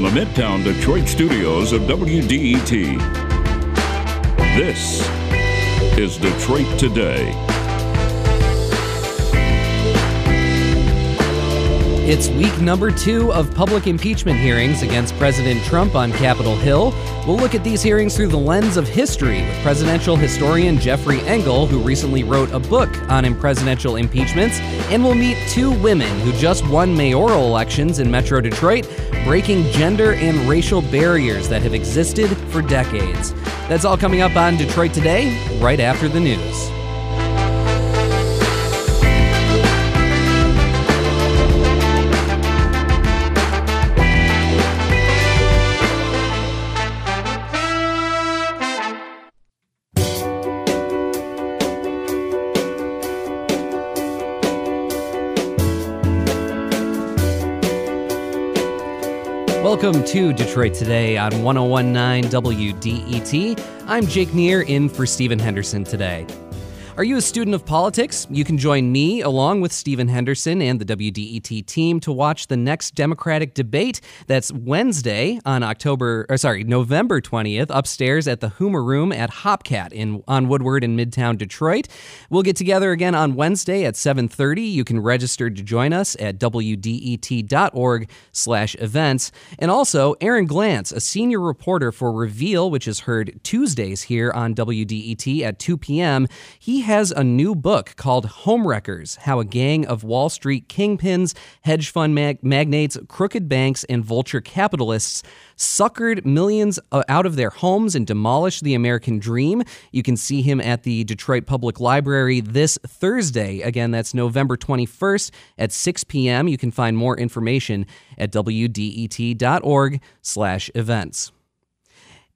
from the Midtown Detroit studios of WDET. This is Detroit Today. It's week number two of public impeachment hearings against President Trump on Capitol Hill. We'll look at these hearings through the lens of history with presidential historian Jeffrey Engel, who recently wrote a book on presidential impeachments. And we'll meet two women who just won mayoral elections in Metro Detroit, breaking gender and racial barriers that have existed for decades. That's all coming up on Detroit Today, right after the news. Welcome to Detroit Today on 1019 WDET. I'm Jake Neher in for Stephen Henderson today. Are you a student of politics? You can join me along with Stephen Henderson and the WDET team to watch the next Democratic debate. That's Wednesday on October, or sorry, November 20th, upstairs at the Hoomer Room at Hopcat in on Woodward in Midtown Detroit. We'll get together again on Wednesday at 7:30. You can register to join us at wdet.org/events. And also, Aaron Glantz, a senior reporter for Reveal, which is heard Tuesdays here on WDET at 2 p.m. He has a new book called Homewreckers How a Gang of Wall Street Kingpins, Hedge Fund mag- Magnates, Crooked Banks, and Vulture Capitalists suckered millions uh, out of their homes and demolished the American dream. You can see him at the Detroit Public Library this Thursday. Again, that's November 21st at 6 p.m. You can find more information at wdet.org slash events.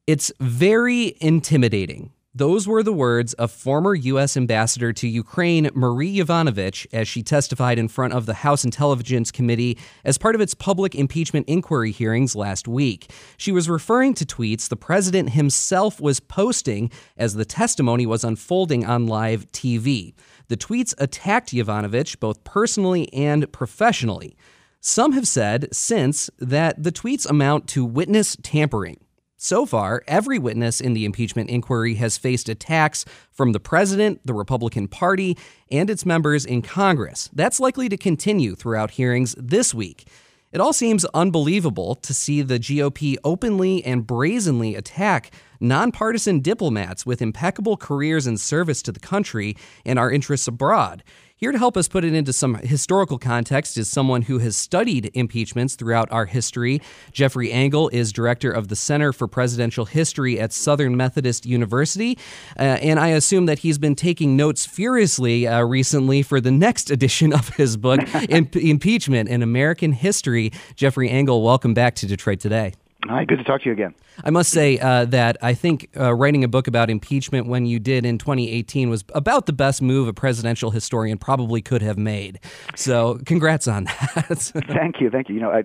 It's very intimidating those were the words of former U.S. Ambassador to Ukraine, Marie Yovanovitch, as she testified in front of the House Intelligence Committee as part of its public impeachment inquiry hearings last week. She was referring to tweets the president himself was posting as the testimony was unfolding on live TV. The tweets attacked Yovanovitch both personally and professionally. Some have said since that the tweets amount to witness tampering. So far, every witness in the impeachment inquiry has faced attacks from the president, the Republican Party, and its members in Congress. That's likely to continue throughout hearings this week. It all seems unbelievable to see the GOP openly and brazenly attack nonpartisan diplomats with impeccable careers and service to the country and our interests abroad. Here to help us put it into some historical context is someone who has studied impeachments throughout our history. Jeffrey Engel is director of the Center for Presidential History at Southern Methodist University. Uh, and I assume that he's been taking notes furiously uh, recently for the next edition of his book, Impeachment in American History. Jeffrey Engel, welcome back to Detroit Today. Hi, good to talk to you again. I must say uh, that I think uh, writing a book about impeachment when you did in 2018 was about the best move a presidential historian probably could have made. So, congrats on that. thank you, thank you. You know, I,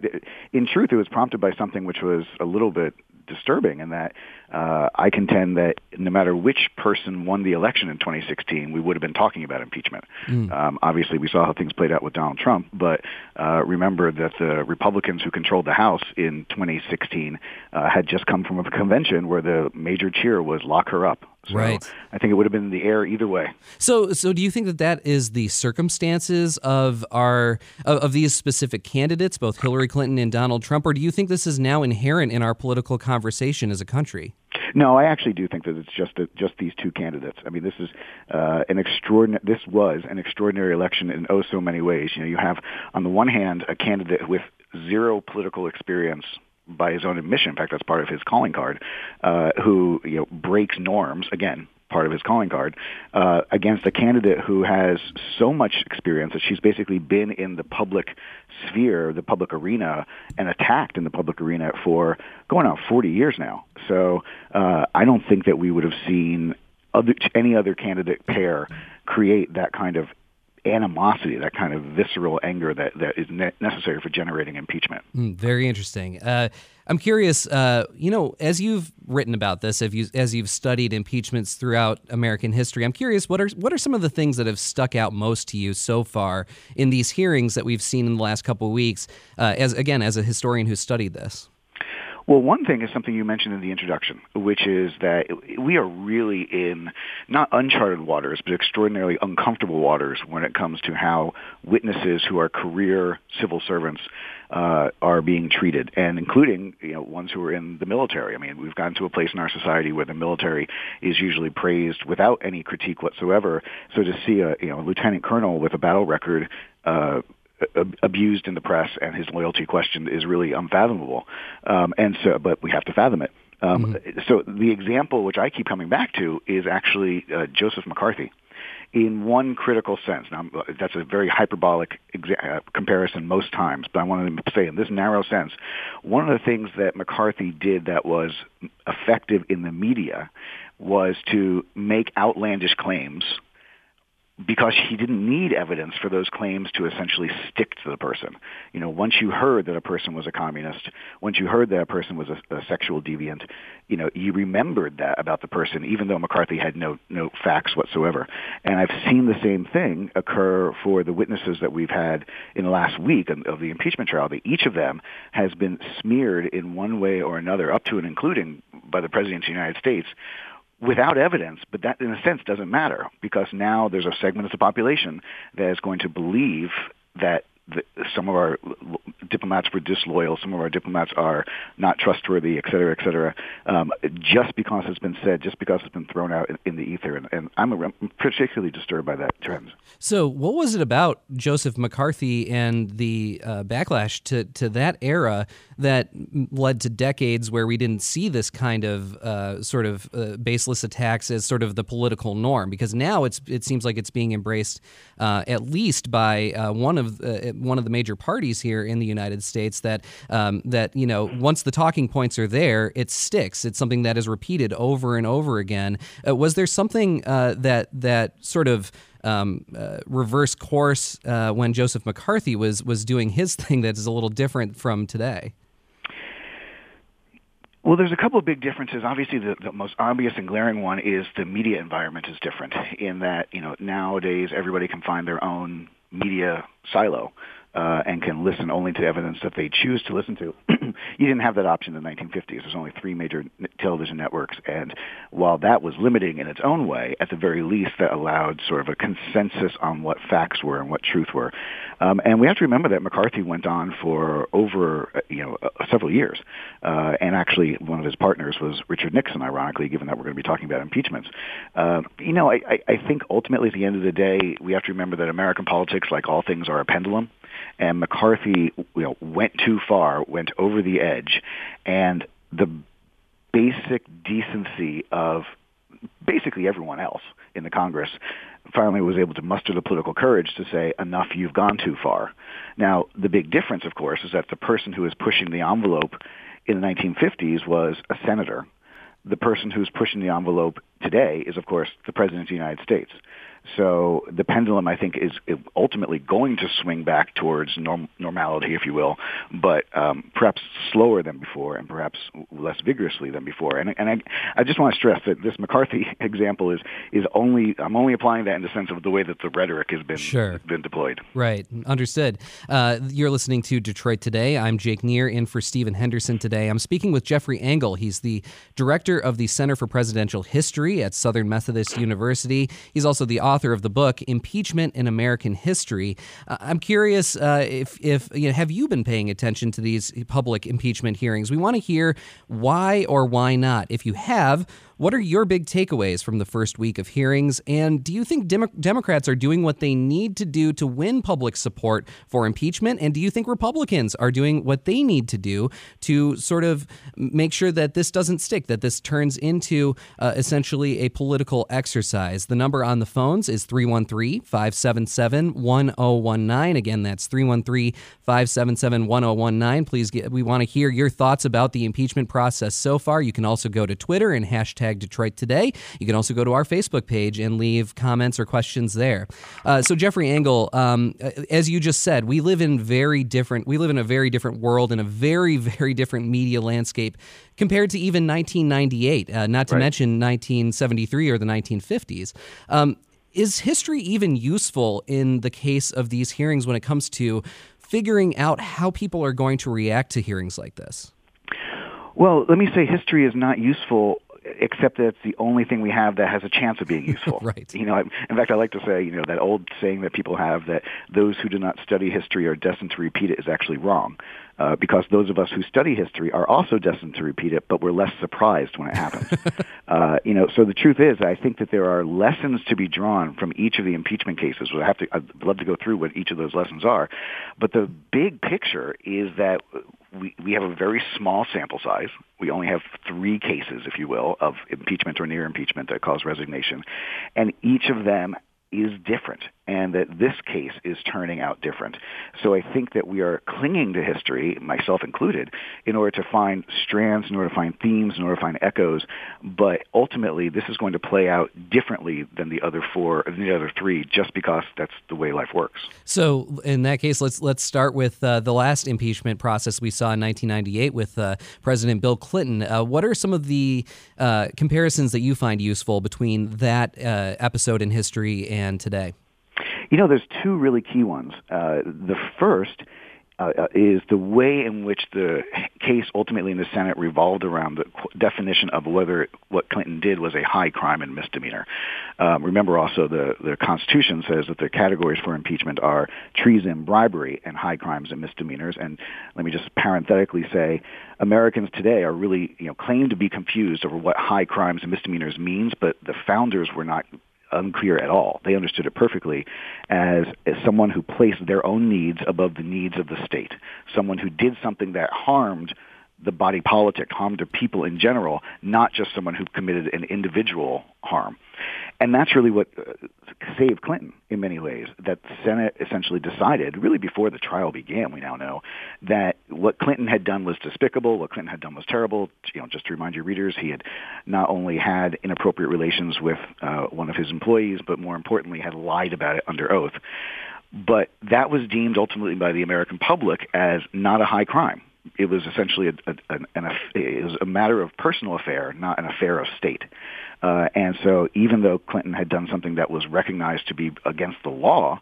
in truth, it was prompted by something which was a little bit disturbing in that uh, I contend that no matter which person won the election in 2016, we would have been talking about impeachment. Mm. Um, obviously, we saw how things played out with Donald Trump, but uh, remember that the Republicans who controlled the House in 2016 uh, had just come from a convention where the major cheer was "Lock her up." So right. I think it would have been in the air either way. So, so do you think that that is the circumstances of our of, of, these specific candidates, both Hillary Clinton and Donald Trump, or do you think this is now inherent in our political conversation as a country? No, I actually do think that it's just a, just these two candidates. I mean, this is uh, an extraordinary. This was an extraordinary election in oh so many ways. You know, you have on the one hand a candidate with zero political experience by his own admission. In fact, that's part of his calling card. Uh, who you know breaks norms again. Part of his calling card uh, against a candidate who has so much experience that she's basically been in the public sphere, the public arena, and attacked in the public arena for going on 40 years now. So uh, I don't think that we would have seen other, any other candidate pair create that kind of animosity, that kind of visceral anger that, that is ne- necessary for generating impeachment. Mm, very interesting. Uh, I'm curious, uh, you know, as you've written about this, you, as you've studied impeachments throughout American history, I'm curious, what are, what are some of the things that have stuck out most to you so far in these hearings that we've seen in the last couple of weeks, uh, as again, as a historian who studied this? Well, one thing is something you mentioned in the introduction, which is that we are really in not uncharted waters, but extraordinarily uncomfortable waters when it comes to how witnesses who are career civil servants uh, are being treated, and including you know ones who are in the military. I mean, we've gotten to a place in our society where the military is usually praised without any critique whatsoever. So to see a you know a lieutenant colonel with a battle record. Uh, abused in the press and his loyalty question is really unfathomable. Um, and so, but we have to fathom it. Um, mm-hmm. So the example which I keep coming back to is actually uh, Joseph McCarthy. In one critical sense, now that's a very hyperbolic exa- uh, comparison most times, but I want to say in this narrow sense, one of the things that McCarthy did that was effective in the media was to make outlandish claims because he didn't need evidence for those claims to essentially stick to the person. You know, once you heard that a person was a communist, once you heard that a person was a, a sexual deviant, you know, you remembered that about the person, even though McCarthy had no no facts whatsoever. And I've seen the same thing occur for the witnesses that we've had in the last week of the impeachment trial. That each of them has been smeared in one way or another, up to and including by the President of the United States without evidence, but that in a sense doesn't matter because now there's a segment of the population that is going to believe that the, some of our diplomats were disloyal, some of our diplomats are not trustworthy, et cetera, et cetera, um, just because it's been said, just because it's been thrown out in, in the ether. And, and I'm, a, I'm particularly disturbed by that trend. So, what was it about Joseph McCarthy and the uh, backlash to, to that era that led to decades where we didn't see this kind of uh, sort of uh, baseless attacks as sort of the political norm? Because now it's it seems like it's being embraced uh, at least by uh, one of uh, one of the major parties here in the United States. That um, that you know once the talking points are there, it sticks. It's something that is repeated over and over again. Uh, was there something that that sort of um, uh, reverse course uh, when Joseph McCarthy was was doing his thing that is a little different from today. Well, there's a couple of big differences. Obviously, the, the most obvious and glaring one is the media environment is different in that, you know, nowadays everybody can find their own media silo uh, and can listen only to evidence that they choose to listen to. you didn't have that option in the 1950s. There's only three major television networks, and while that was limiting in its own way, at the very least, that allowed sort of a consensus on what facts were and what truth were. Um, and we have to remember that McCarthy went on for over, uh, you know, uh, several years, uh, and actually one of his partners was Richard Nixon. Ironically, given that we're going to be talking about impeachments, uh, you know, I, I think ultimately at the end of the day, we have to remember that American politics, like all things, are a pendulum and McCarthy you know, went too far, went over the edge, and the basic decency of basically everyone else in the Congress finally was able to muster the political courage to say, enough, you've gone too far. Now, the big difference, of course, is that the person who was pushing the envelope in the 1950s was a senator. The person who's pushing the envelope today is, of course, the President of the United States. So the pendulum, I think, is ultimately going to swing back towards norm- normality, if you will, but um, perhaps slower than before and perhaps less vigorously than before. And, and I, I just want to stress that this McCarthy example is is only I'm only applying that in the sense of the way that the rhetoric has been sure. been deployed. Right, understood. Uh, you're listening to Detroit Today. I'm Jake Neher in for Stephen Henderson today. I'm speaking with Jeffrey Engel. He's the director of the Center for Presidential History at Southern Methodist University. He's also the author author of the book Impeachment in American History. Uh, I'm curious uh, if, if you know, have you been paying attention to these public impeachment hearings? We want to hear why or why not. If you have, what are your big takeaways from the first week of hearings? And do you think Demo- Democrats are doing what they need to do to win public support for impeachment? And do you think Republicans are doing what they need to do to sort of make sure that this doesn't stick, that this turns into uh, essentially a political exercise? The number on the phones is 313 577 1019. Again, that's 313 577 1019. Please, get, we want to hear your thoughts about the impeachment process so far. You can also go to Twitter and hashtag hashtag Detroit Today. You can also go to our Facebook page and leave comments or questions there. Uh, so, Jeffrey Engel, um, as you just said, we live in very different. We live in a very different world in a very, very different media landscape compared to even 1998. Uh, not to right. mention 1973 or the 1950s. Um, is history even useful in the case of these hearings when it comes to figuring out how people are going to react to hearings like this? Well, let me say history is not useful except that it's the only thing we have that has a chance of being useful. right. You know, in fact, I like to say, you know, that old saying that people have that those who do not study history are destined to repeat it is actually wrong. Uh, because those of us who study history are also destined to repeat it, but we're less surprised when it happens. uh, you know, so the truth is, I think that there are lessons to be drawn from each of the impeachment cases. I have to, I'd love to go through what each of those lessons are, but the big picture is that we, we have a very small sample size. We only have three cases, if you will, of impeachment or near impeachment that cause resignation. And each of them is different and that this case is turning out different. So I think that we are clinging to history, myself included, in order to find strands, in order to find themes, in order to find echoes. But ultimately, this is going to play out differently than the other four, than the other three, just because that's the way life works. So in that case, let's let's start with uh, the last impeachment process we saw in 1998 with uh, President Bill Clinton. Uh, what are some of the uh, comparisons that you find useful between that uh, episode in history and today? You know, there's two really key ones. Uh, the first uh, uh, is the way in which the case ultimately in the Senate revolved around the definition of whether what Clinton did was a high crime and misdemeanor. Um, remember also the, the Constitution says that the categories for impeachment are treason, bribery, and high crimes and misdemeanors. And let me just parenthetically say, Americans today are really, you know, claim to be confused over what high crimes and misdemeanors means, but the founders were not unclear at all. They understood it perfectly as, as someone who placed their own needs above the needs of the state, someone who did something that harmed the body politic, harm the people in general, not just someone who committed an individual harm. And that's really what uh, saved Clinton in many ways. That the Senate essentially decided, really before the trial began, we now know, that what Clinton had done was despicable, what Clinton had done was terrible. You know, just to remind your readers, he had not only had inappropriate relations with uh, one of his employees, but more importantly, had lied about it under oath. But that was deemed ultimately by the American public as not a high crime it was essentially a, a, an, an, it was a matter of personal affair, not an affair of state. Uh, and so even though Clinton had done something that was recognized to be against the law,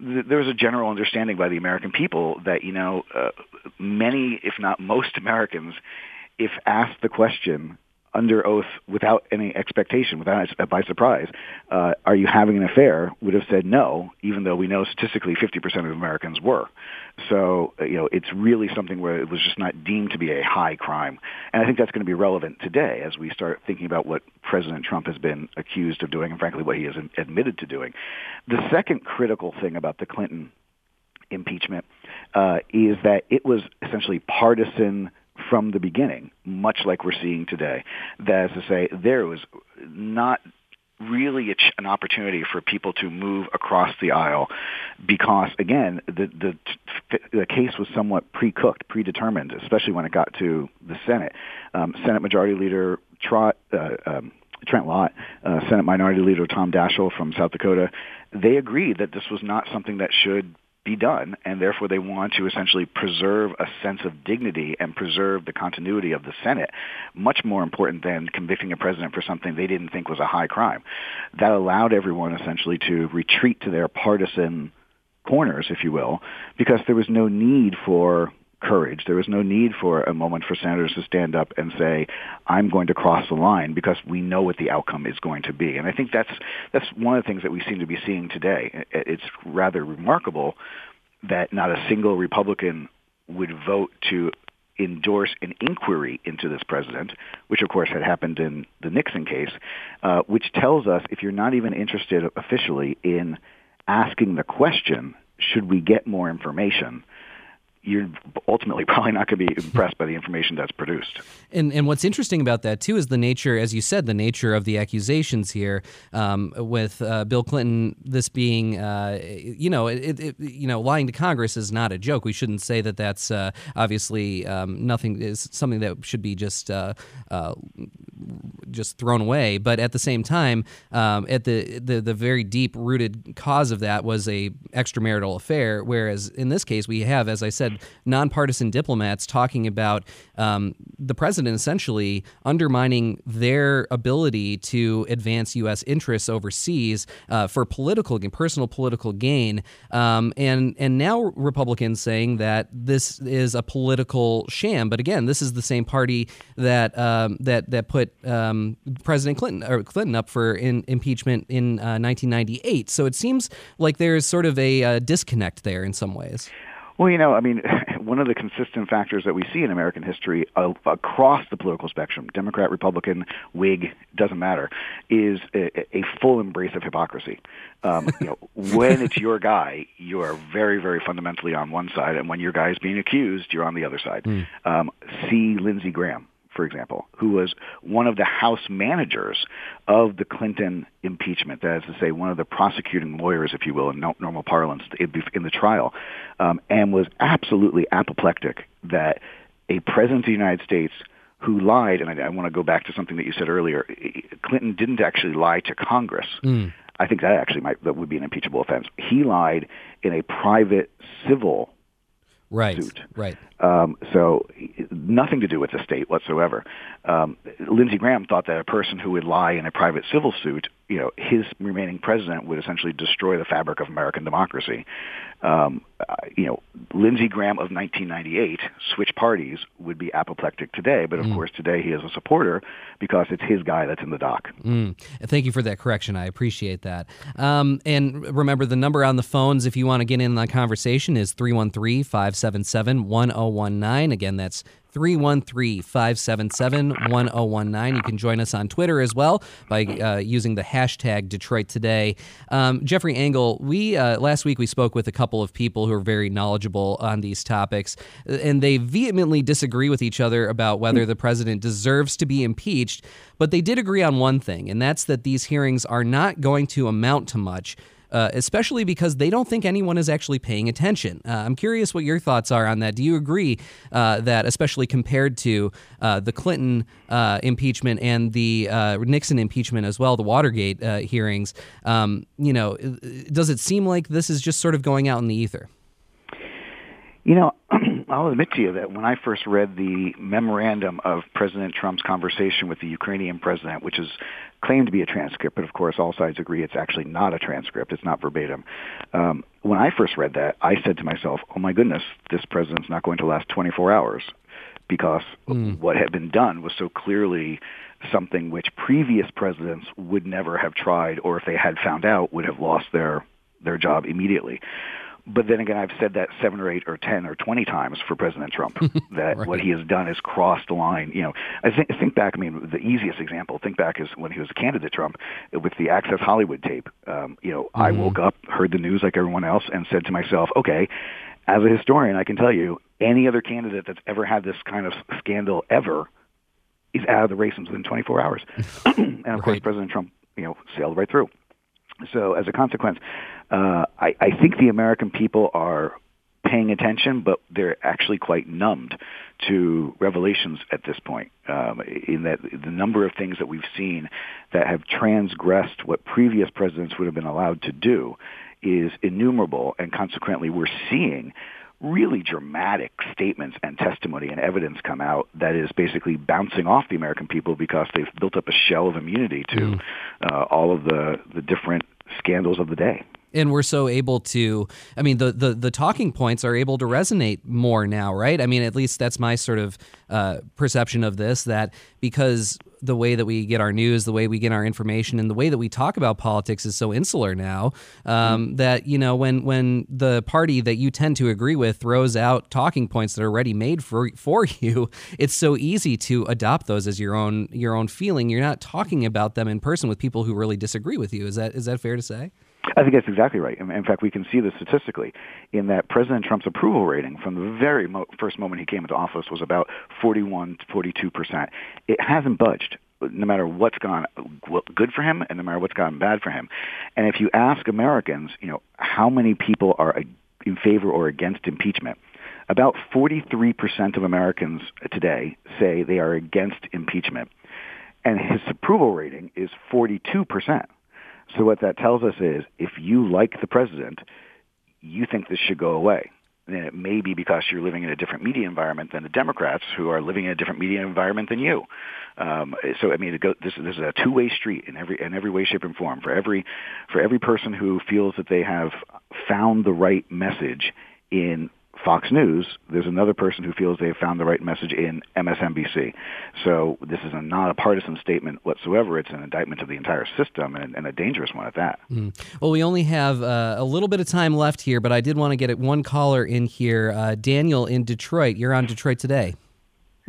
th- there was a general understanding by the American people that, you know, uh, many, if not most Americans, if asked the question, under oath without any expectation, without by surprise, uh, are you having an affair? Would have said no, even though we know statistically 50% of Americans were. So uh, you know, it's really something where it was just not deemed to be a high crime, and I think that's going to be relevant today as we start thinking about what President Trump has been accused of doing, and frankly, what he has admitted to doing. The second critical thing about the Clinton impeachment uh, is that it was essentially partisan from the beginning, much like we're seeing today. That is to say, there was not really ch- an opportunity for people to move across the aisle because again the the the case was somewhat pre-cooked predetermined especially when it got to the Senate um, Senate Majority Leader Trot uh, um, Trent Lott, uh, Senate Minority Leader Tom Daschle from South Dakota, they agreed that this was not something that should be done, and therefore they want to essentially preserve a sense of dignity and preserve the continuity of the Senate, much more important than convicting a president for something they didn't think was a high crime. That allowed everyone essentially to retreat to their partisan corners, if you will, because there was no need for courage. There was no need for a moment for senators to stand up and say, "I'm going to cross the line," because we know what the outcome is going to be. And I think that's that's one of the things that we seem to be seeing today. It's rather remarkable that not a single Republican would vote to endorse an inquiry into this president, which of course had happened in the Nixon case, uh, which tells us if you're not even interested officially in asking the question, should we get more information? You're ultimately probably not going to be impressed by the information that's produced. And and what's interesting about that too is the nature, as you said, the nature of the accusations here. Um, with uh, Bill Clinton, this being, uh, you know, it, it, you know, lying to Congress is not a joke. We shouldn't say that that's uh, obviously um, nothing is something that should be just uh, uh, just thrown away. But at the same time, um, at the, the the very deep rooted cause of that was a extramarital affair. Whereas in this case, we have, as I said nonpartisan diplomats talking about um, the president essentially undermining their ability to advance U.S. interests overseas uh, for political gain, personal political gain, um, and and now Republicans saying that this is a political sham. But again, this is the same party that um, that that put um, President Clinton or Clinton up for in, impeachment in uh, 1998. So it seems like there's sort of a uh, disconnect there in some ways. Well, you know, I mean, one of the consistent factors that we see in American history uh, across the political spectrum, Democrat, Republican, Whig, doesn't matter, is a, a full embrace of hypocrisy. Um, you know, when it's your guy, you are very, very fundamentally on one side, and when your guy is being accused, you're on the other side. Mm. Um, see Lindsey Graham for example, who was one of the House managers of the Clinton impeachment, that is to say, one of the prosecuting lawyers, if you will, in normal parlance, in the trial, um, and was absolutely apoplectic that a president of the United States who lied, and I, I want to go back to something that you said earlier, Clinton didn't actually lie to Congress. Mm. I think that actually might that would be an impeachable offense. He lied in a private civil right, suit. Right. Um, so nothing to do with the state whatsoever. Um, Lindsey Graham thought that a person who would lie in a private civil suit, you know, his remaining president would essentially destroy the fabric of American democracy. Um, you know, Lindsey Graham of 1998 switch parties would be apoplectic today, but of mm. course today he is a supporter because it's his guy that's in the dock. Mm. Thank you for that correction. I appreciate that. Um, and remember, the number on the phones if you want to get in on the conversation is 313 577 1019. Again, that's 313 577 1019. You can join us on Twitter as well by uh, using the hashtag Detroit Today. Um, Jeffrey Engel, we uh, last week we spoke with a couple of people who are very knowledgeable on these topics, and they vehemently disagree with each other about whether the president deserves to be impeached. But they did agree on one thing, and that's that these hearings are not going to amount to much uh, especially because they don't think anyone is actually paying attention. Uh, I'm curious what your thoughts are on that. Do you agree uh, that, especially compared to uh, the Clinton uh, impeachment and the Nixon impeachment as well, the Watergate hearings, um, you know, does it seem like this is just sort of going out in the ether? You know, I'll admit to you that when I first read the memorandum of President Trump's conversation with the Ukrainian president, which is claimed to be a transcript, but of course all sides agree it's actually not a transcript. It's not verbatim. Um, when I first read that, I said to myself, "Oh my goodness, this president's not going to last 24 hours," because mm. what had been done was so clearly something which previous presidents would never have tried, or if they had found out, would have lost their their job immediately but then again, I've said that seven or eight or ten or twenty times for President Trump that right. what he has done is crossed the line. You know, I think think back. I mean, the easiest example think back is when he was a candidate Trump with the Access Hollywood tape. Um, you know, mm-hmm. I woke up, heard the news like everyone else, and said to myself, okay. As a historian, I can tell you any other candidate that's ever had this kind of scandal ever is out of the race within 24 hours. and of right. course, President Trump, you know, sailed right through. So as a consequence, uh, I, I think the American people are paying attention, but they're actually quite numbed to revelations at this point. Um, in that the number of things that we've seen that have transgressed what previous presidents would have been allowed to do is innumerable, and consequently, we're seeing really dramatic statements and testimony and evidence come out that is basically bouncing off the American people because they've built up a shell of immunity to mm. uh, all of the the different scandals of the day and we're so able to i mean the, the the talking points are able to resonate more now right? I mean at least that's my sort of uh, perception of this that because the way that we get our news the way we get our information and the way that we talk about politics is so insular now um, mm. that you know when when the party that you tend to agree with throws out talking points that are already made for for you it's so easy to adopt those as your own your own feeling. You're not talking about them in person with people who really disagree with you. Is that is that fair to say I think that's exactly right. In fact, we can see this statistically in that President Trump's approval rating from the very mo- first moment he came into office was about 41 to 42 percent. It hasn't budged no matter what's gone good for him and no matter what's gone bad for him. And if you ask Americans, you know, how many people are in favor or against impeachment, about 43% of Americans today say they are against impeachment. And his approval rating is 42%. So what that tells us is if you like the president, you think this should go away. And it may be because you're living in a different media environment than the Democrats, who are living in a different media environment than you. Um, so I mean, go, this, this is a two-way street in every in every way, shape, and form. For every for every person who feels that they have found the right message in Fox News, there's another person who feels they've found the right message in MSNBC. So this is a, not a partisan statement whatsoever. It's an indictment of the entire system and, and a dangerous one at that. Mm. Well, we only have uh, a little bit of time left here, but I did want to get one caller in here. Uh, Daniel in Detroit. You're on Detroit today.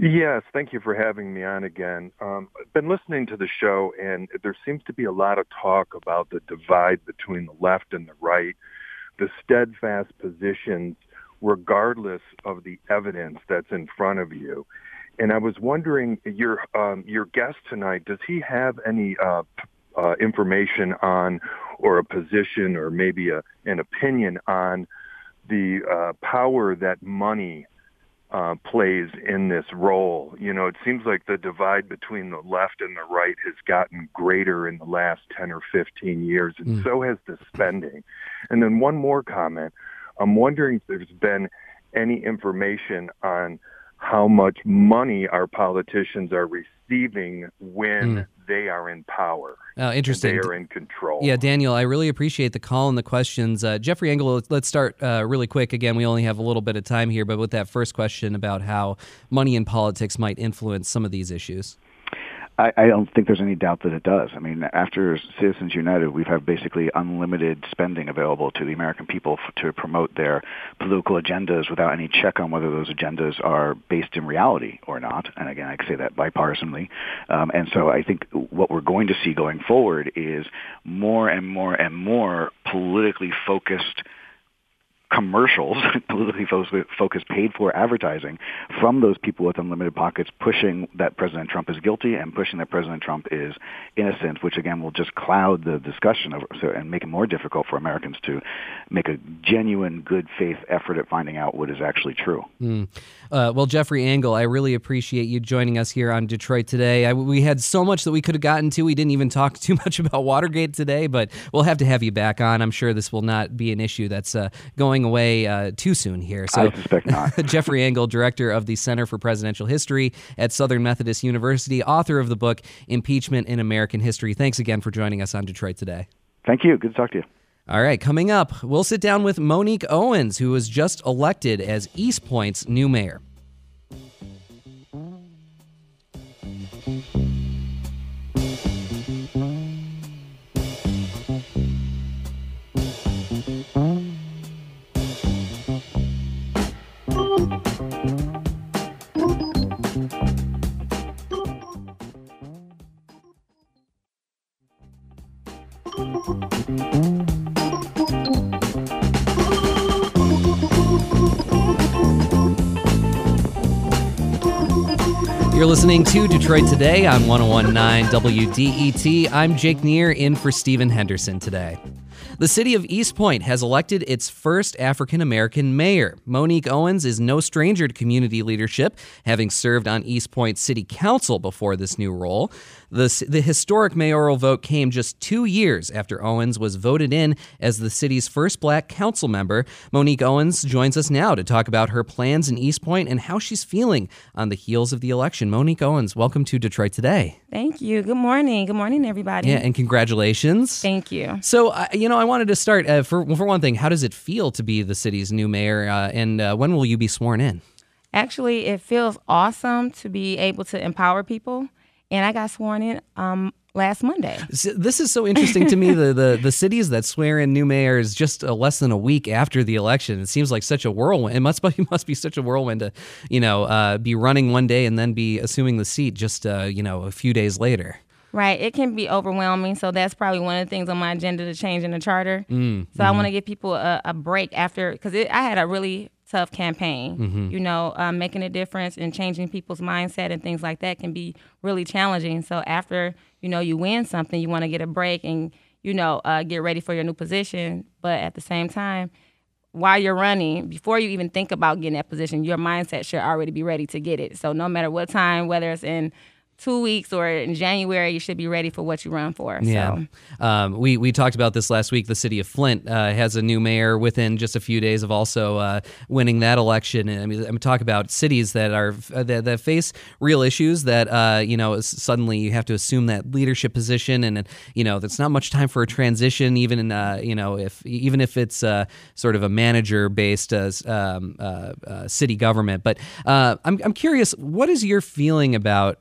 Yes, thank you for having me on again. Um, I've been listening to the show, and there seems to be a lot of talk about the divide between the left and the right, the steadfast positions regardless of the evidence that's in front of you. And I was wondering, your um, your guest tonight, does he have any uh, uh, information on, or a position, or maybe a, an opinion on the uh, power that money uh, plays in this role. You know, it seems like the divide between the left and the right has gotten greater in the last 10 or 15 years, and mm. so has the spending. And then one more comment. I'm wondering if there's been any information on how much money our politicians are receiving when mm. they are in power. Oh, interesting. They are in control. Yeah, Daniel, I really appreciate the call and the questions. Uh, Jeffrey Engel, let's start uh, really quick. Again, we only have a little bit of time here, but with that first question about how money in politics might influence some of these issues. I, I don't think there's any doubt that it does. I mean, after Citizens United, we've had basically unlimited spending available to the American people f- to promote their political agendas without any check on whether those agendas are based in reality or not. And again, I say that bipartisanly. Um, and so I think what we're going to see going forward is more and more and more politically focused commercials, politically focused, paid for advertising from those people with unlimited pockets pushing that President Trump is guilty and pushing that President Trump is innocent, which again will just cloud the discussion of, so, and make it more difficult for Americans to make a genuine good faith effort at finding out what is actually true. Mm. Uh, well, Jeffrey Engel, I really appreciate you joining us here on Detroit today. I, we had so much that we could have gotten to. We didn't even talk too much about Watergate today, but we'll have to have you back on. I'm sure this will not be an issue that's uh, going away uh, too soon here. So, I suspect not. Jeffrey Engel, director of the Center for Presidential History at Southern Methodist University, author of the book Impeachment in American History. Thanks again for joining us on Detroit today. Thank you. Good to talk to you. All right, coming up, we'll sit down with Monique Owens, who was just elected as Eastpointe's new mayor. You're listening to Detroit Today on 1019 WDET. I'm Jake Neher in for Stephen Henderson today. The city of Eastpointe has elected its first African American mayor. Monique Owens is no stranger to community leadership, having served on Eastpointe City Council before this new role. The, the historic mayoral vote came just two years after Owens was voted in as the city's first black council member. Monique Owens joins us now to talk about her plans in Eastpointe and how she's feeling on the heels of the election. Monique Owens, welcome to Detroit Today. Thank you. Good morning. Good morning, everybody. Yeah, and congratulations. Thank you. So, uh, you know, I wanted to start uh, for for one thing. How does it feel to be the city's new mayor, uh, and uh, when will you be sworn in? Actually, it feels awesome to be able to empower people and I got sworn in um, last Monday. This is so interesting to me. The, the the cities that swear in new mayors just uh, less than a week after the election. It seems like such a whirlwind. It must be must be such a whirlwind to, you know, uh, be running one day and then be assuming the seat just uh, you know a few days later. Right. It can be overwhelming. So that's probably one of the things on my agenda to change in the charter. Mm, so mm-hmm. I want to give people a, a break after because I had a really tough campaign. Mm-hmm. You know, um, making a difference and changing people's mindset and things like that can be really challenging. So after you know you win something, you want to get a break and you know uh, get ready for your new position. But at the same time, while you're running, before you even think about getting that position, your mindset should already be ready to get it. So no matter what time, whether it's in two weeks or in January, you should be ready for what you run for. Yeah. So. Um, we, we talked about this last week. The city of Flint uh, has a new mayor within just a few days of also uh, winning that election. And I mean, I'm talk about cities that are uh, that, that face real issues that uh, you know suddenly you have to assume that leadership position, and you know that's not much time for a transition. Even in, uh, you know if even if it's uh, sort of a manager based um, city government. But I'm I'm curious, what is your feeling about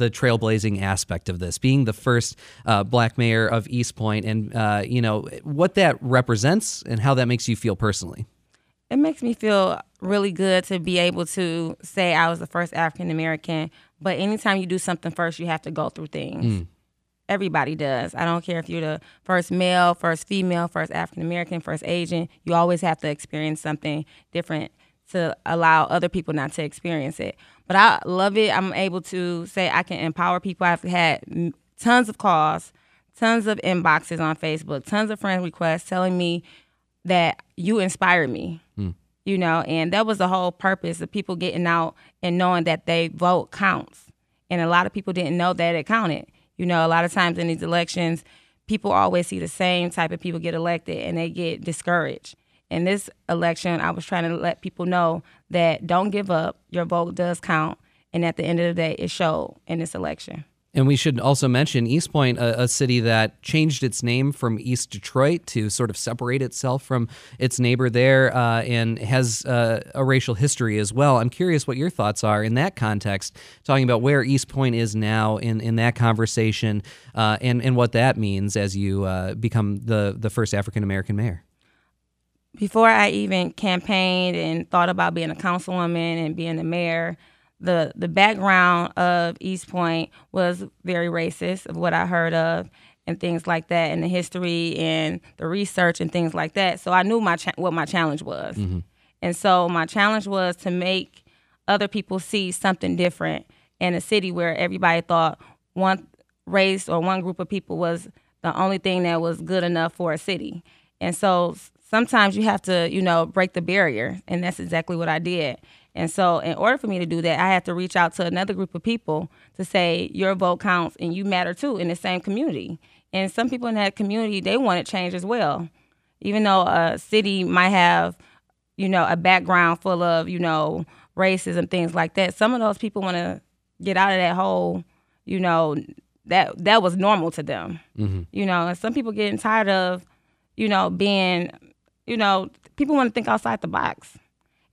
the trailblazing aspect of this, being the first uh, black mayor of Eastpointe, and uh, you know what that represents and how that makes you feel personally. It makes me feel really good to be able to say I was the first African American. But anytime you do something first, you have to go through things. Mm. Everybody does. I don't care if you're the first male, first female, first African American, first Asian. You always have to experience something different to allow other people not to experience it. But I love it. I'm able to say I can empower people. I've had tons of calls, tons of inboxes on Facebook, tons of friend requests telling me that you inspired me. Mm. You know, and that was the whole purpose of people getting out and knowing that they vote counts. And a lot of people didn't know that it counted. You know, a lot of times in these elections, people always see the same type of people get elected and they get discouraged in this election, I was trying to let people know that don't give up. Your vote does count. And at the end of the day, it showed in this election. And we should also mention Eastpointe, a, a, city that changed its name from East Detroit to sort of separate itself from its neighbor there uh, and has uh, a racial history as well. I'm curious what your thoughts are in that context, talking about where Eastpointe is now in, in that conversation uh, and, and what that means as you uh, become the, the first African American mayor before I even campaigned and thought about being a councilwoman and being the mayor, the the background of Eastpointe was very racist of what I heard of and things like that, and the history and the research and things like that. So I knew my cha- what my challenge was, mm-hmm. and so my challenge was to make other people see something different in a city where everybody thought one race or one group of people was the only thing that was good enough for a city. And so sometimes you have to, you know, break the barrier. And that's exactly what I did. And so, in order for me to do that, I had to reach out to another group of people to say, your vote counts and you matter too in the same community. And some people in that community, they wanted change as well. Even though a city might have, you know, a background full of, you know, racism, things like that, some of those people want to get out of that whole, you know, that that was normal to them. Mm-hmm. You know, and some people getting tired of, you know, being you know, people want to think outside the box.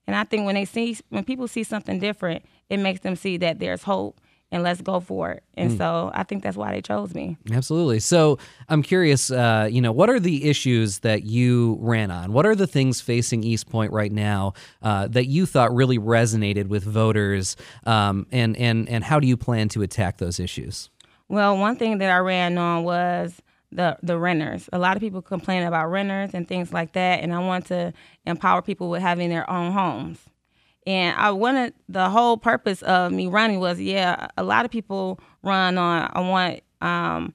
And I think when they see when people see something different, it makes them see that there's hope and let's go for it. And mm. so I think that's why they chose me. Absolutely. So I'm curious, uh, you know, what are the issues that you ran on? What are the things facing Eastpointe right now uh, that you thought really resonated with voters? Um, and and and how do you plan to attack those issues? Well, one thing that I ran on was the the renters. A lot of people complain about renters and things like that, and I want to empower people with having their own homes. And I wanted the whole purpose of me running was, yeah, a lot of people run on. I want um,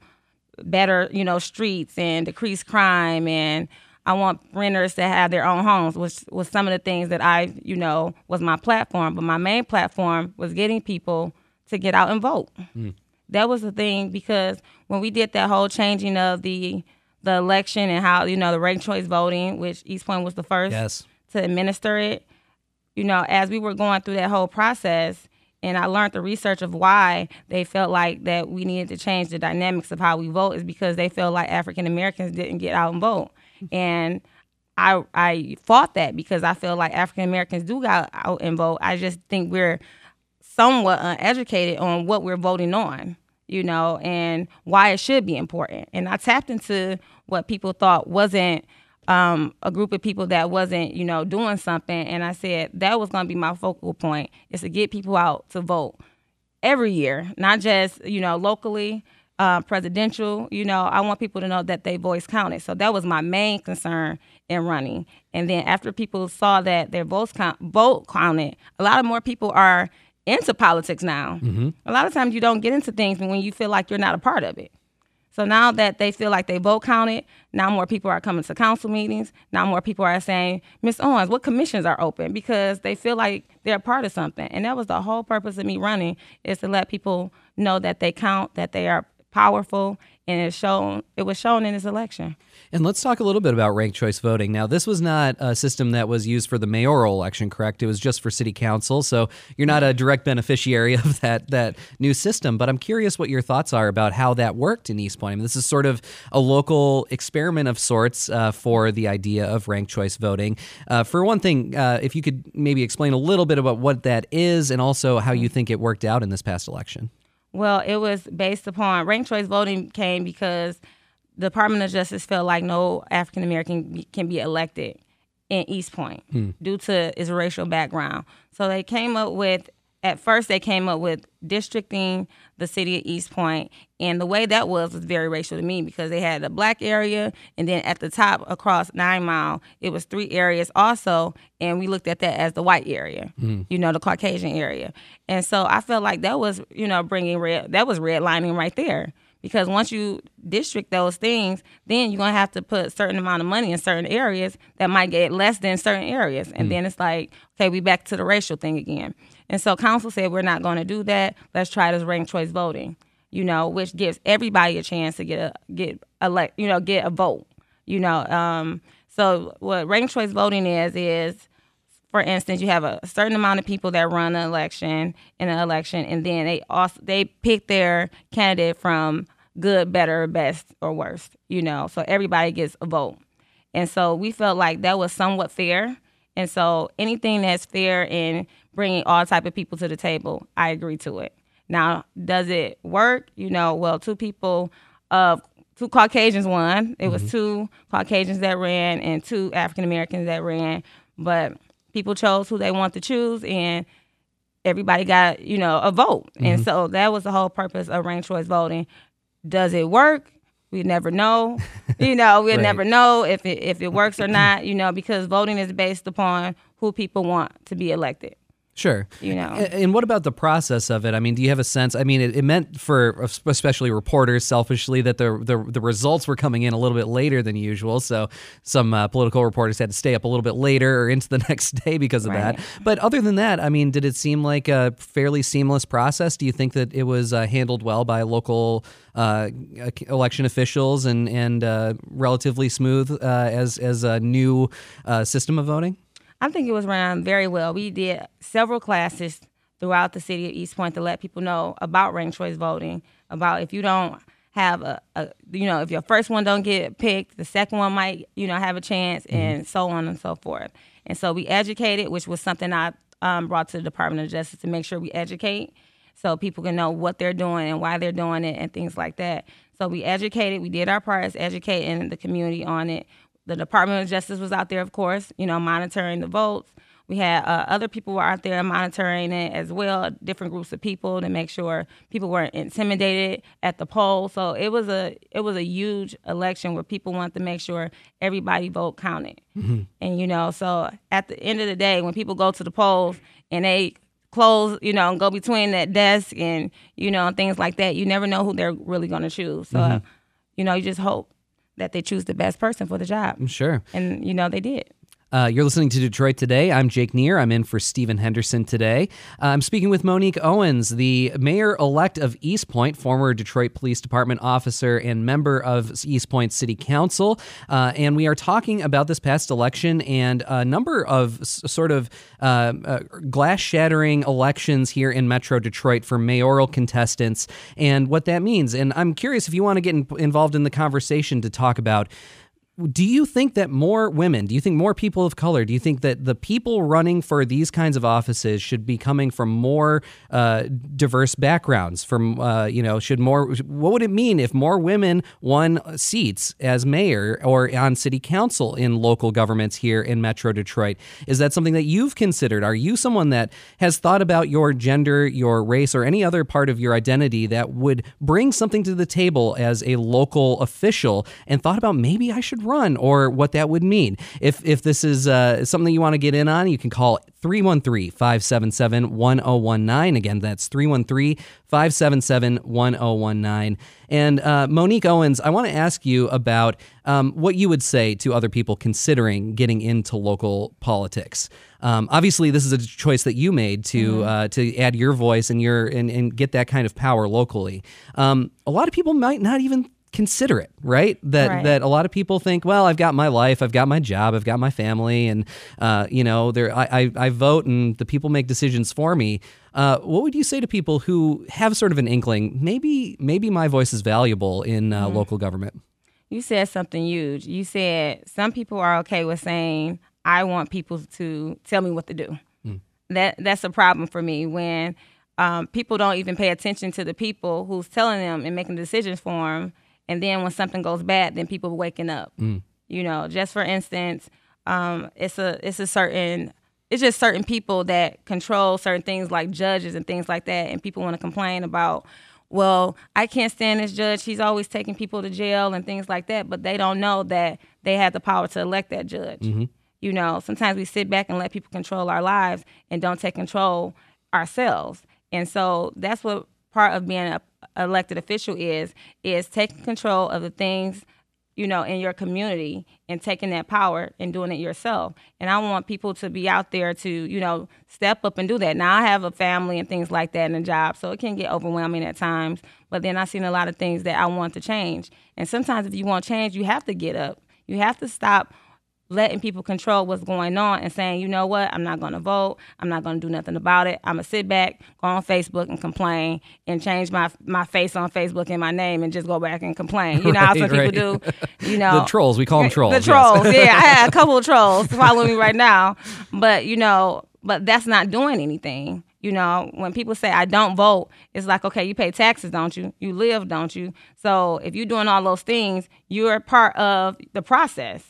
better, you know, streets and decrease crime, and I want renters to have their own homes, which was some of the things that I, you know, was my platform. But my main platform was getting people to get out and vote. Mm that was the thing because when we did that whole changing of the the election and how you know the ranked choice voting, which Eastpointe was the first yes. to administer it. You know, as we were going through that whole process, and I learned the research of why they felt like that we needed to change the dynamics of how we vote is because they felt like African Americans didn't get out and vote, and I I fought that because I feel like African Americans do get out and vote. I just think we're somewhat uneducated on what we're voting on you know, and why it should be important. And I tapped into what people thought wasn't um, a group of people that wasn't, you know, doing something. And I said that was going to be my focal point is to get people out to vote every year, not just, you know, locally, uh, presidential. You know, I want people to know that their voice counted. So that was my main concern in running. And then after people saw that their votes count, vote counted, a lot of more people are into politics now. Mm-hmm. A lot of times you don't get into things when you feel like you're not a part of it. So now that they feel like they vote counted, now more people are coming to council meetings. Now more people are saying, Miss Owens, what commissions are open? Because they feel like they're a part of something. And that was the whole purpose of me running is to let people know that they count, that they are powerful, and it shown it was shown in this election. And let's talk a little bit about ranked choice voting. Now, this was not a system that was used for the mayoral election, correct? It was just for city council, so you're not a direct beneficiary of that that new system. But I'm curious what your thoughts are about how that worked in Eastpointe. I mean, this is sort of a local experiment of sorts uh, for the idea of ranked choice voting. Uh, for one thing, uh, if you could maybe explain a little bit about what that is, and also how you think it worked out in this past election. Well, it was based upon ranked choice voting came because the Department of Justice felt like no African American can be elected in Eastpointe hmm. due to his racial background. So they came up with at first they came up with districting the city of Eastpointe, and the way that was was very racial to me because they had a black area, and then at the top across Nine Mile, it was three areas also, and we looked at that as the white area, mm. you know, the Caucasian area, and so I felt like that was, you know, bringing red, that was redlining right there because once you district those things, then you're gonna have to put a certain amount of money in certain areas that might get less than certain areas, and mm. then it's like, okay, we back to the racial thing again. And so council said we're not going to do that. Let's try this ranked choice voting, you know, which gives everybody a chance to get a get elect, you know, get a vote, you know. Um, so what ranked choice voting is is for instance, you have a certain amount of people that run an election in an election, and then they also they pick their candidate from good, better, best, or worst. You know, so everybody gets a vote, and so we felt like that was somewhat fair. And so anything that's fair in bringing all type of people to the table, I agree to it. Now, does it work? You know, well, two people of uh, two Caucasians won. It mm-hmm. was two Caucasians that ran and two African Americans that ran, but people chose who they want to choose and everybody got, you know, a vote. Mm-hmm. And so that was the whole purpose of ranked choice voting. Does it work? We never know. you know, we'll right. never know if it if it works or not, you know, because voting is based upon who people want to be elected. Sure. You know. And what about the process of it? I mean, do you have a sense? I mean, it, it, meant for especially reporters selfishly that the, the the results were coming in a little bit later than usual. So some uh, political reporters had to stay up a little bit later or into the next day because of right. that. But other than that, I mean, did it seem like a fairly seamless process? Do you think that it was uh, handled well by local uh, election officials and and uh, relatively smooth uh, as as a new uh, system of voting? I think it was run very well. We did several classes throughout the city of Eastpointe to let people know about ranked choice voting, about if you don't have a, a, you know, if your first one don't get picked, the second one might, you know, have a chance, mm-hmm. and so on and so forth. And so we educated, which was something I um, brought to the Department of Justice to make sure we educate, so people can know what they're doing and why they're doing it and things like that. So we educated, we did our part as educating the community on it the Department of Justice was out there, of course, you know, monitoring the votes. We had uh, other people were out there monitoring it as well, different groups of people to make sure people weren't intimidated at the poll. So it was a it was a huge election where people wanted to make sure everybody vote counted. Mm-hmm. And you know, so at the end of the day, when people go to the polls and they close, you know, and go between that desk and you know and things like that, you never know who they're really going to choose. So, mm-hmm. you know, you just hope that they choose the best person for the job. Sure. And, you know, they did. Uh, you're listening to Detroit Today. I'm Jake Neher. I'm in for Stephen Henderson today. Uh, I'm speaking with Monique Owens, the mayor elect of Eastpointe, former Detroit Police Department officer and member of Eastpointe City Council. Uh, and we are talking about this past election and a number of s- sort of uh, uh, glass shattering elections here in Metro Detroit for mayoral contestants and what that means. And I'm curious if you want to get in- involved in the conversation to talk about do you think that more women, do you think more people of color, do you think that the people running for these kinds of offices should be coming from more uh, diverse backgrounds? From, uh, you know, should more, what would it mean if more women won seats as mayor or on city council in local governments here in Metro Detroit? Is that something that you've considered? Are you someone that has thought about your gender, your race, or any other part of your identity that would bring something to the table as a local official and thought about maybe I should run or what that would mean. If if this is uh, something you want to get in on, you can call 313-577-1019. Again, that's 313-577-1019. And uh, Monique Owens, I want to ask you about um, what you would say to other people considering getting into local politics. Um, obviously, this is a choice that you made to mm-hmm. uh, to add your voice and your and, and get that kind of power locally. Um, a lot of people might not even consider it, right? That right. that a lot of people think, well, I've got my life, I've got my job, I've got my family, and uh, you know, there I, I, I vote and the people make decisions for me. Uh, what would you say to people who have sort of an inkling? Maybe maybe my voice is valuable in uh, mm-hmm. local government. You said something huge. You said some people are okay with saying, "I want people to tell me what to do." Mm. That that's a problem for me when. Um, people don't even pay attention to the people who's telling them and making decisions for them and then when something goes bad, then people waking up. Mm. You know, just for instance, um, it's a it's a certain it's just certain people that control certain things like judges and things like that, and people want to complain about. Well, I can't stand this judge. He's always taking people to jail and things like that, but they don't know that they have the power to elect that judge. Mm-hmm. You know, sometimes we sit back and let people control our lives and don't take control ourselves. And so that's what part of being a elected official is is taking control of the things you know in your community and taking that power and doing it yourself. And i want people to be out there to you know step up and do that. Now i have a family and things like that and a job so it can get overwhelming at times but then i've seen a lot of things that i want to change. And sometimes if you want change you have to get up. You have to stop letting people control what's going on and saying, you know what, I'm not going to vote. I'm not going to do nothing about it. I'm going to sit back, go on Facebook and complain and change my my face on Facebook and my name and just go back and complain. You know right, how some right. people do? You know. the trolls, we call them trolls. The trolls, yeah. I had a couple of trolls following me right now. But, you know, but that's not doing anything. You know, when people say I don't vote, it's like, okay, you pay taxes, don't you? You live, don't you? So if you're doing all those things, you're part of the process.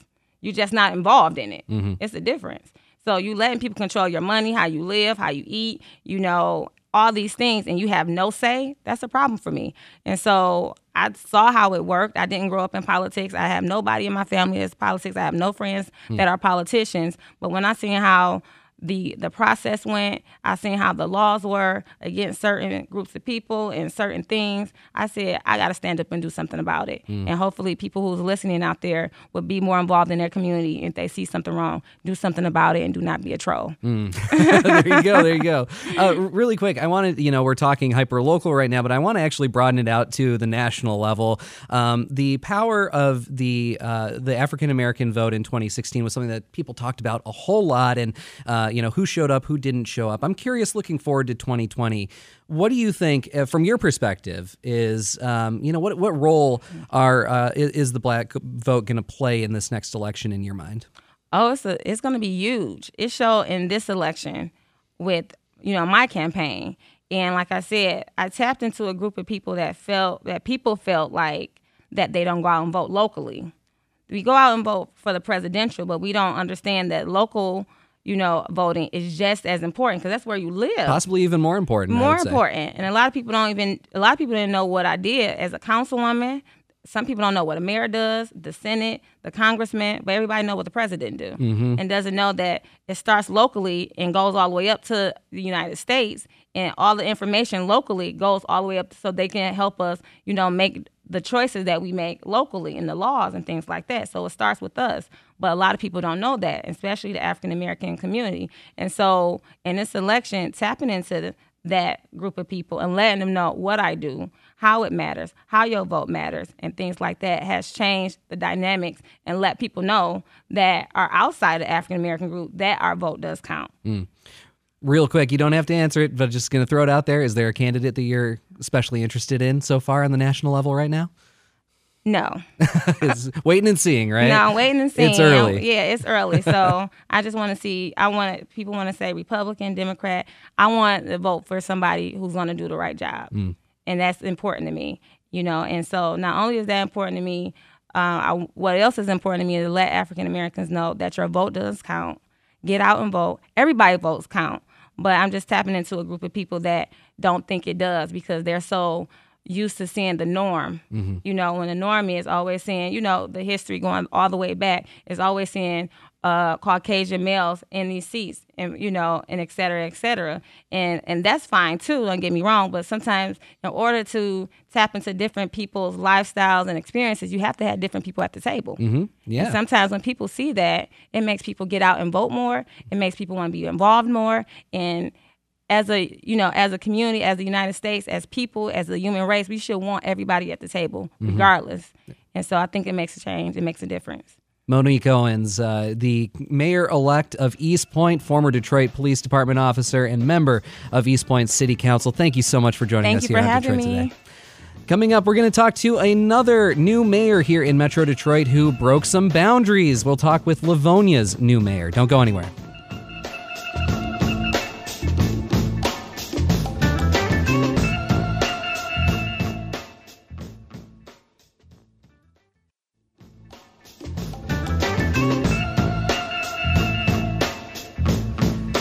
You're just not involved in it. Mm-hmm. It's a difference. So you letting people control your money, how you live, how you eat, you know, all these things, and you have no say. That's a problem for me. And so I saw how it worked. I didn't grow up in politics. I have nobody in my family that's politics. I have no friends mm. that are politicians. But when I seen how the the process went. I seen how the laws were against certain groups of people and certain things. I said I got to stand up and do something about it. Mm. And hopefully, people who's listening out there would be more involved in their community. If they see something wrong, do something about it and do not be a troll. Mm. there you go. There you go. Uh, really quick, I wanted you know we're talking hyper local right now, but I want to actually broaden it out to the national level. Um, the power of the uh, the African American vote in 2016 was something that people talked about a whole lot and. Uh, you know, who showed up, who didn't show up. I'm curious, looking forward to 2020. What do you think, uh, from your perspective, is um, you know what what role are uh, is the black vote going to play in this next election in your mind? Oh, it's it's going to be huge. It showed in this election with you know my campaign, and like I said, I tapped into a group of people that felt that people felt like that they don't go out and vote locally. We go out and vote for the presidential, but we don't understand that local you know, voting is just as important because that's where you live. Possibly even more important. More important. And a lot of people don't even, a lot of people didn't know what I did as a councilwoman. Some people don't know what a mayor does, the Senate, the congressman, but everybody know what the president do, mm-hmm. and doesn't know that it starts locally and goes all the way up to the United States, and all the information locally goes all the way up so they can help us, you know, make the choices that we make locally in the laws and things like that. So it starts with us. But a lot of people don't know that, especially the African American community. And so in this election, tapping into the, that group of people and letting them know what I do, how it matters, how your vote matters, and things like that has changed the dynamics and let people know that are outside the African American group that our vote does count. Mm. Real quick, you don't have to answer it, but just going to throw it out there. Is there a candidate that you're especially interested in so far on the national level right now? No. it's waiting and seeing, right? No, waiting and seeing. It's early. Yeah, it's early. So I just want to see. I want people want to say Republican, Democrat. I want to vote for somebody who's going to do the right job, mm. and that's important to me. You know, and so not only is that important to me, uh, I, what else is important to me is to let African Americans know that your vote does count. Get out and vote. Everybody votes count. But I'm just tapping into a group of people that don't think it does because they're so used to seeing the norm. You know, when the norm is always seeing, you know, the history going all the way back is always seeing uh, Caucasian males in these seats, and you know, and et cetera, et cetera, and and that's fine too. Don't get me wrong, but sometimes in order to tap into different people's lifestyles and experiences, you have to have different people at the table. Mm-hmm. Yeah. And sometimes when people see that, it makes people get out and vote more. It makes people want to be involved more. And as a you know, as a community, as the United States, as people, as a human race, we should want everybody at the table, Mm-hmm. regardless. And so I think it makes a change. It makes a difference. Monique Owens, uh, the mayor elect of Eastpointe, former Detroit Police Department officer, and member of Eastpointe City Council. Thank you so much for joining Thank us you here for on having Detroit me. today. Coming up, we're going to talk to another new mayor here in Metro Detroit who broke some boundaries. We'll talk with Livonia's new mayor. Don't go anywhere.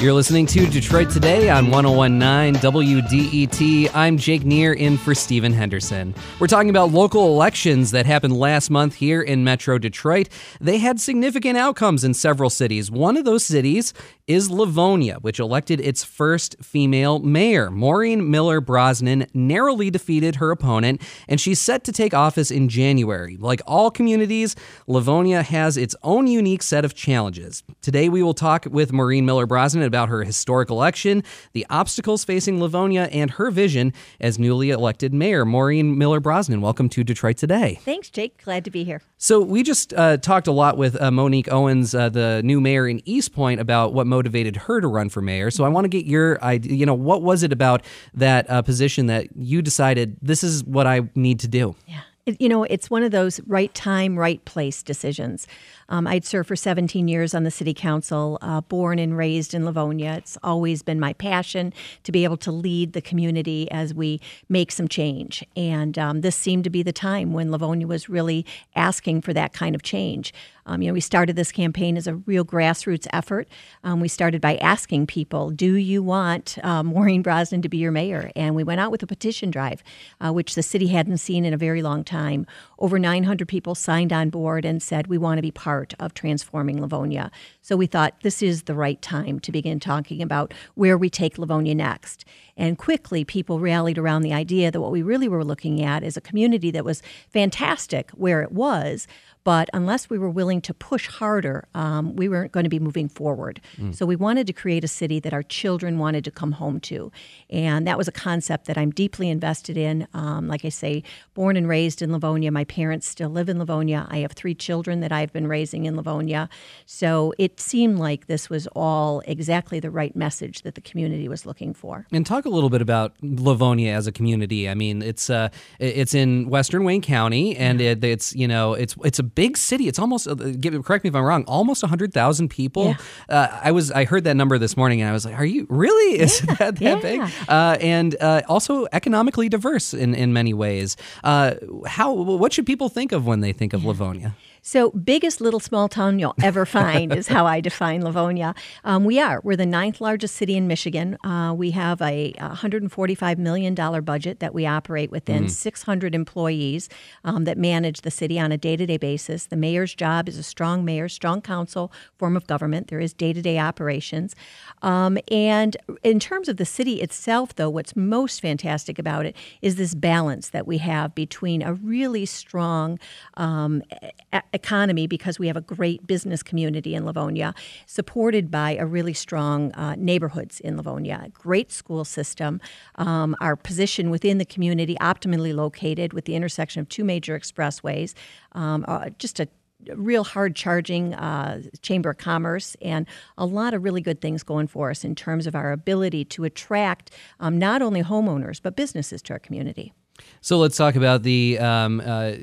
You're listening to Detroit Today on 1019 WDET. I'm Jake Neher in for Stephen Henderson. We're talking about local elections that happened last month here in Metro Detroit. They had significant outcomes in several cities. One of those cities is Livonia, which elected its first female mayor. Maureen Miller Brosnan narrowly defeated her opponent, and she's set to take office in January. Like all communities, Livonia has its own unique set of challenges. Today, we will talk with Maureen Miller Brosnan about her historic election, the obstacles facing Livonia, and her vision as newly elected mayor. Maureen Miller Brosnan, welcome to Detroit Today. Thanks, Jake. Glad to be here. So we just uh, talked a lot with uh, Monique Owens, uh, the new mayor in Eastpointe, about what motivated her to run for mayor. So I want to get your idea. You know, what was it about that uh, position that you decided this is what I need to do? Yeah. You know, it's one of those right time, right place decisions. Um, I'd served for 17 years on the city council, uh, born and raised in Livonia. It's always been my passion to be able to lead the community as we make some change. And um, this seemed to be the time when Livonia was really asking for that kind of change. Um, you know, we started this campaign as a real grassroots effort. Um, we started by asking people, "Do you want um, Maureen Brosnan to be your mayor?" And we went out with a petition drive, uh, which the city hadn't seen in a very long time. Over 900 people signed on board and said, "We want to be part of transforming Livonia." So we thought this is the right time to begin talking about where we take Livonia next. And quickly, people rallied around the idea that what we really were looking at is a community that was fantastic where it was, but unless we were willing to push harder, um, we weren't going to be moving forward. So we wanted to create a city that our children wanted to come home to. And that was a concept that I'm deeply invested in. Um, like I say, born and raised in Livonia. My parents still live in Livonia. I have three children that I've been raising in Livonia. So it seemed like this was all exactly the right message that the community was looking for. And talk a little bit about Livonia as a community. I mean, it's uh, it's in Western Wayne County, and it, it's you know, it's it's a big city. It's almost uh, give, correct me if I'm wrong, almost hundred thousand people. Uh, I was I heard that number this morning, and I was like, "Are you really? Is that that yeah. big?" Uh, and uh, also economically diverse in in many ways. Uh, how what should people think of when they think of Livonia? So, biggest little small town you'll ever find is how I define Livonia. Um, we are. We're the ninth largest city in Michigan. Uh, we have a $145 million budget that we operate within, 600 employees um, that manage the city on a day to day basis. The mayor's job is a strong mayor, strong council form of government. There is day to day operations. Um, and in terms of the city itself, though, what's most fantastic about it is this balance that we have between a really strong um, economy because we have a great business community in Livonia, supported by a really strong uh, neighborhoods in Livonia, great school system, um, our position within the community optimally located with the intersection of two major expressways, um, uh, just a real hard charging uh, chamber of commerce and a lot of really good things going for us in terms of our ability to attract um, not only homeowners but businesses to our community So let's talk about the um, uh,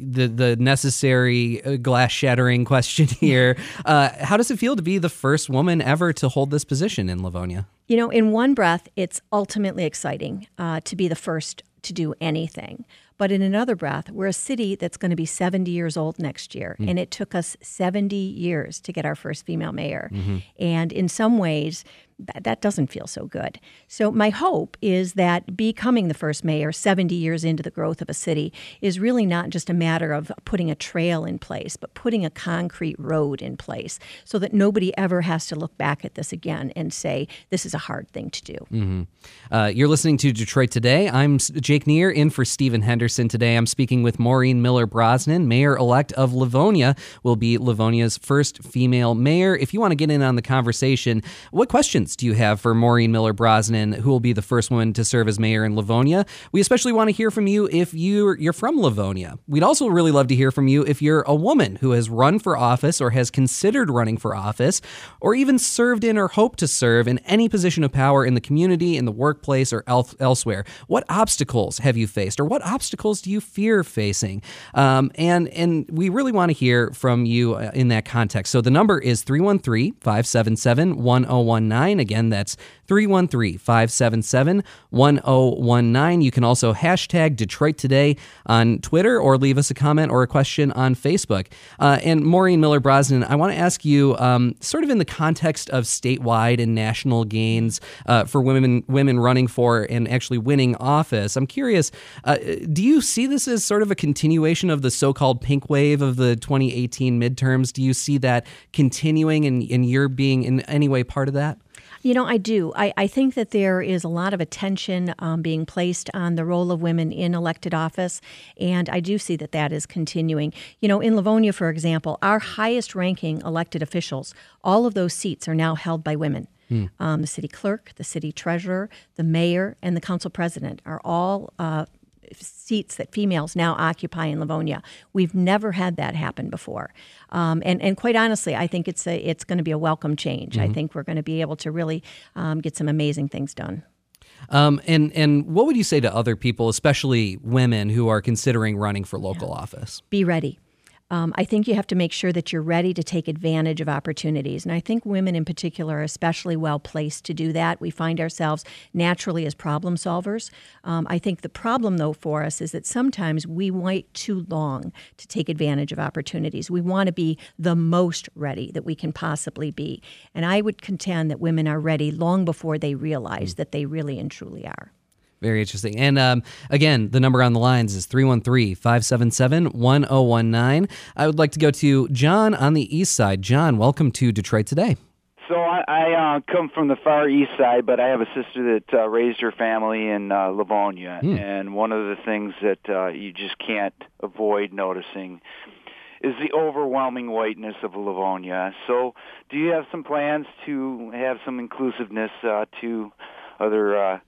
the the necessary uh, glass shattering question here. Uh, how does it feel to be the first woman ever to hold this position in Livonia? You know, in one breath, it's ultimately exciting uh, to be the first to do anything. But in another breath, we're a city that's going to be 70 years old next year. Hmm. And it took us 70 years to get our first female mayor. Mm-hmm. And in some ways, that, that doesn't feel so good. So, my hope is that becoming the first mayor 70 years into the growth of a city is really not just a matter of putting a trail in place, but putting a concrete road in place so that nobody ever has to look back at this again and say, this is a hard thing to do. Uh, you're listening to Detroit Today. I'm Jake Neher in for Stephen Henderson today. I'm speaking with Maureen Miller Brosnan, mayor elect of Livonia, will be Livonia's first female mayor. If you want to get in on the conversation, what questions do you have for Maureen Miller Brosnan, who will be the first woman to serve as mayor in Livonia? We especially want to hear from you if you're, you're from Livonia. We'd also really love to hear from you if you're a woman who has run for office or has considered running for office, or even served in or hope to serve in any position of power in the community, in the workplace, or el- elsewhere. What obstacles have you faced, or what obstacles do you fear facing? Um, and and we really want to hear from you uh, in that context. So the number is 313 577 1019. Again, that's 313 577 1019. You can also hashtag Detroit Today on Twitter or leave us a comment or a question on Facebook. Uh, and Maureen Miller Brosnan, I want to ask you, um, sort of in the context of statewide and national gains uh, for women women running for and actually winning office, I'm curious, uh, do you see this as sort of a continuation of the so-called pink wave of the 2018 midterms? Do you see that continuing and, and you're being in any way part of that? You know, I do. I, I think that there is a lot of attention um, being placed on the role of women in elected office, and I do see that that is continuing. You know, in Livonia, for example, our highest ranking elected officials, all of those seats are now held by women. Um, the city clerk, the city treasurer, the mayor, and the council president are all uh, seats that females now occupy in Livonia. We've never had that happen before, um, and and quite honestly, I think it's a it's going to be a welcome change. I think we're going to be able to really um, get some amazing things done. Um, and and what would you say to other people, especially women who are considering running for local office? Be ready. Um, I think you have to make sure that you're ready to take advantage of opportunities. And I think women in particular are especially well placed to do that. We find ourselves naturally as problem solvers. Um, I think the problem, though, for us is that sometimes we wait too long to take advantage of opportunities. We want to be the most ready that we can possibly be. And I would contend that women are ready long before they realize that they really and truly are. Very interesting. And um, again, the number on the lines is 313 577 1019. I would like to go to John on the east side. John, welcome to Detroit Today. So I, I uh, come from the far east side, but I have a sister that uh, raised her family in uh, Livonia, and one of the things that uh, you just can't avoid noticing is the overwhelming whiteness of Livonia. So, do you have some plans to have some inclusiveness uh, to other uh,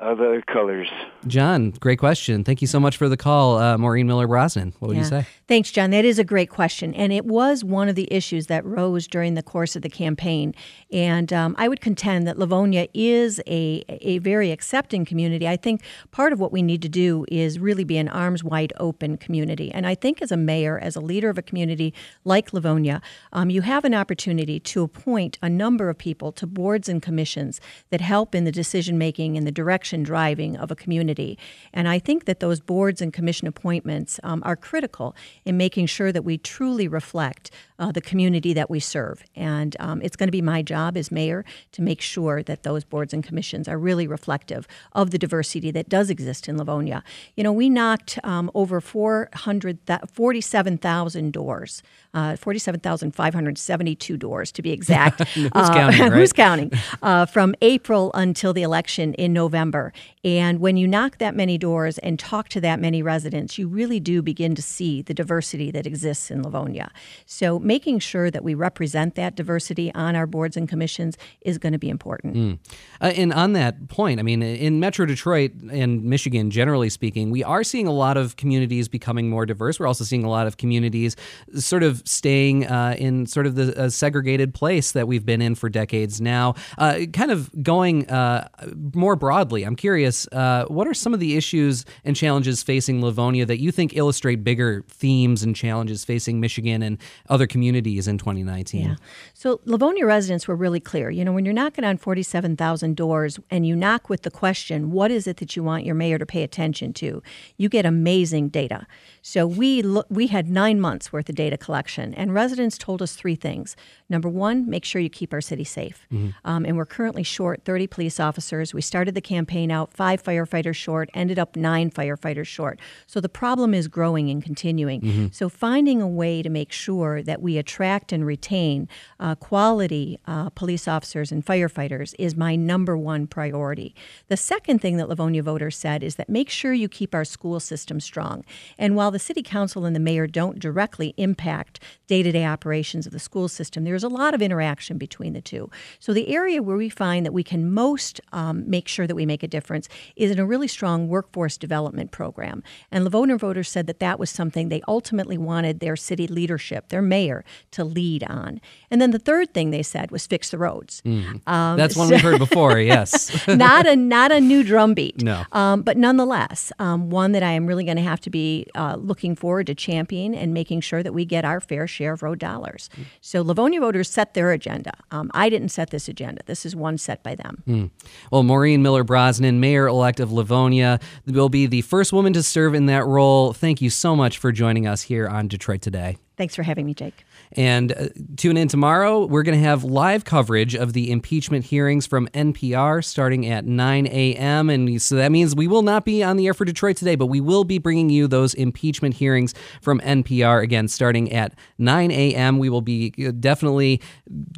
other colors? John, great question. Thank you so much for the call, uh, Maureen Miller Brosnan. What would you say? Thanks, John. That is a great question. And it was one of the issues that rose during the course of the campaign. And um, I would contend that Livonia is a, a very accepting community. I think part of what we need to do is really be an arms wide open community. And I think as a mayor, as a leader of a community like Livonia, um, you have an opportunity to appoint a number of people to boards and commissions that help in the decision making and the direction driving of a community. And I think that those boards and commission appointments um, are critical in making sure that we truly reflect uh, the community that we serve. And um, it's going to be my job as mayor to make sure that those boards and commissions are really reflective of the diversity that does exist in Livonia. You know, we knocked um, over 400, 47,000 doors, uh, 47,572 doors to be exact. who's counting, right? Who's counting? Uh, from April until the election in November. And when you knock that many doors and talk to that many residents, you really do begin to see the diversity that exists in Livonia. So making sure that we represent that diversity on our boards and commissions is going to be important. Uh, and on that point, I mean, in Metro Detroit and Michigan, generally speaking, we are seeing a lot of communities becoming more diverse. We're also seeing a lot of communities sort of staying uh, in sort of the uh, segregated place that we've been in for decades now. Uh, kind of going uh, more broadly, I'm curious, uh, what are some of the issues and challenges facing Livonia that you think illustrate bigger themes and challenges facing Michigan and other communities in 2019? Yeah. So Livonia residents were really clear. You know, when you're knocking on 47,000 doors and you knock with the question, what is it that you want your mayor to pay attention to? You get amazing data. So we lo- we had nine months worth of data collection, and residents told us three things. Number one, make sure you keep our city safe. Um, and we're currently short 30 police officers. We started the campaign out five firefighters short, ended up nine firefighters short. So the problem is growing and continuing. So finding a way to make sure that we attract and retain uh, quality uh, police officers and firefighters is my number one priority. The second thing that Livonia voters said is that make sure you keep our school system strong. And while the city council and the mayor don't directly impact day to day operations of the school system, there's a lot of interaction between the two. So the area where we find that we can most um, make sure that we make a difference is in a really strong workforce development program. And Livonia voters said that that was something they ultimately wanted their city leadership, their mayor, to lead on. And then the third thing they said was fix the roads. Um, That's one so- we've heard before, yes. not a not a new drumbeat. No. Um, but nonetheless, um, one that I am really going to have to be uh, looking forward to championing and making sure that we get our fair share of road dollars. So Livonia voters set their agenda. Um, I didn't set this agenda. This is one set by them. Well, Maureen Miller Brosnan, mayor elect of Livonia, will be the first woman to serve in that role. Thank you so much for joining us here on Detroit Today. Thanks for having me, Jake. And uh, tune in tomorrow. We're going to have live coverage of the impeachment hearings from NPR starting at 9 a.m. And so that means we will not be on the air for Detroit today, but we will be bringing you those impeachment hearings from NPR again starting at 9 a.m. We will be uh, definitely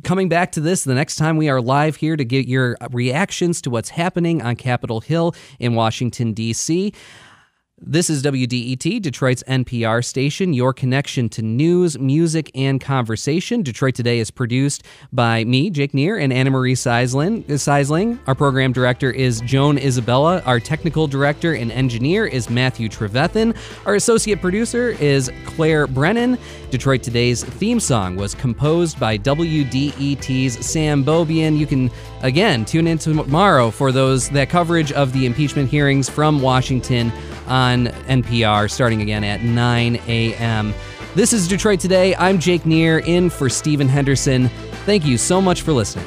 coming back to this the next time we are live here to get your reactions to what's happening on Capitol Hill in Washington, D.C. This is WDET, Detroit's NPR station, your connection to news, music, and conversation. Detroit Today is produced by me, Jake Neher, and Anna Marie Sysling. Uh, Sysling. Our program director is Joan Isabella. Our technical director and engineer is Matthew Trevethan. Our associate producer is Claire Brennan. Detroit Today's theme song was composed by WDET's Sam Beaubien. You can again tune in tomorrow for those that coverage of the impeachment hearings from Washington on NPR starting again at 9 a.m. This is Detroit Today. I'm Jake Neher in for Stephen Henderson. Thank you so much for listening.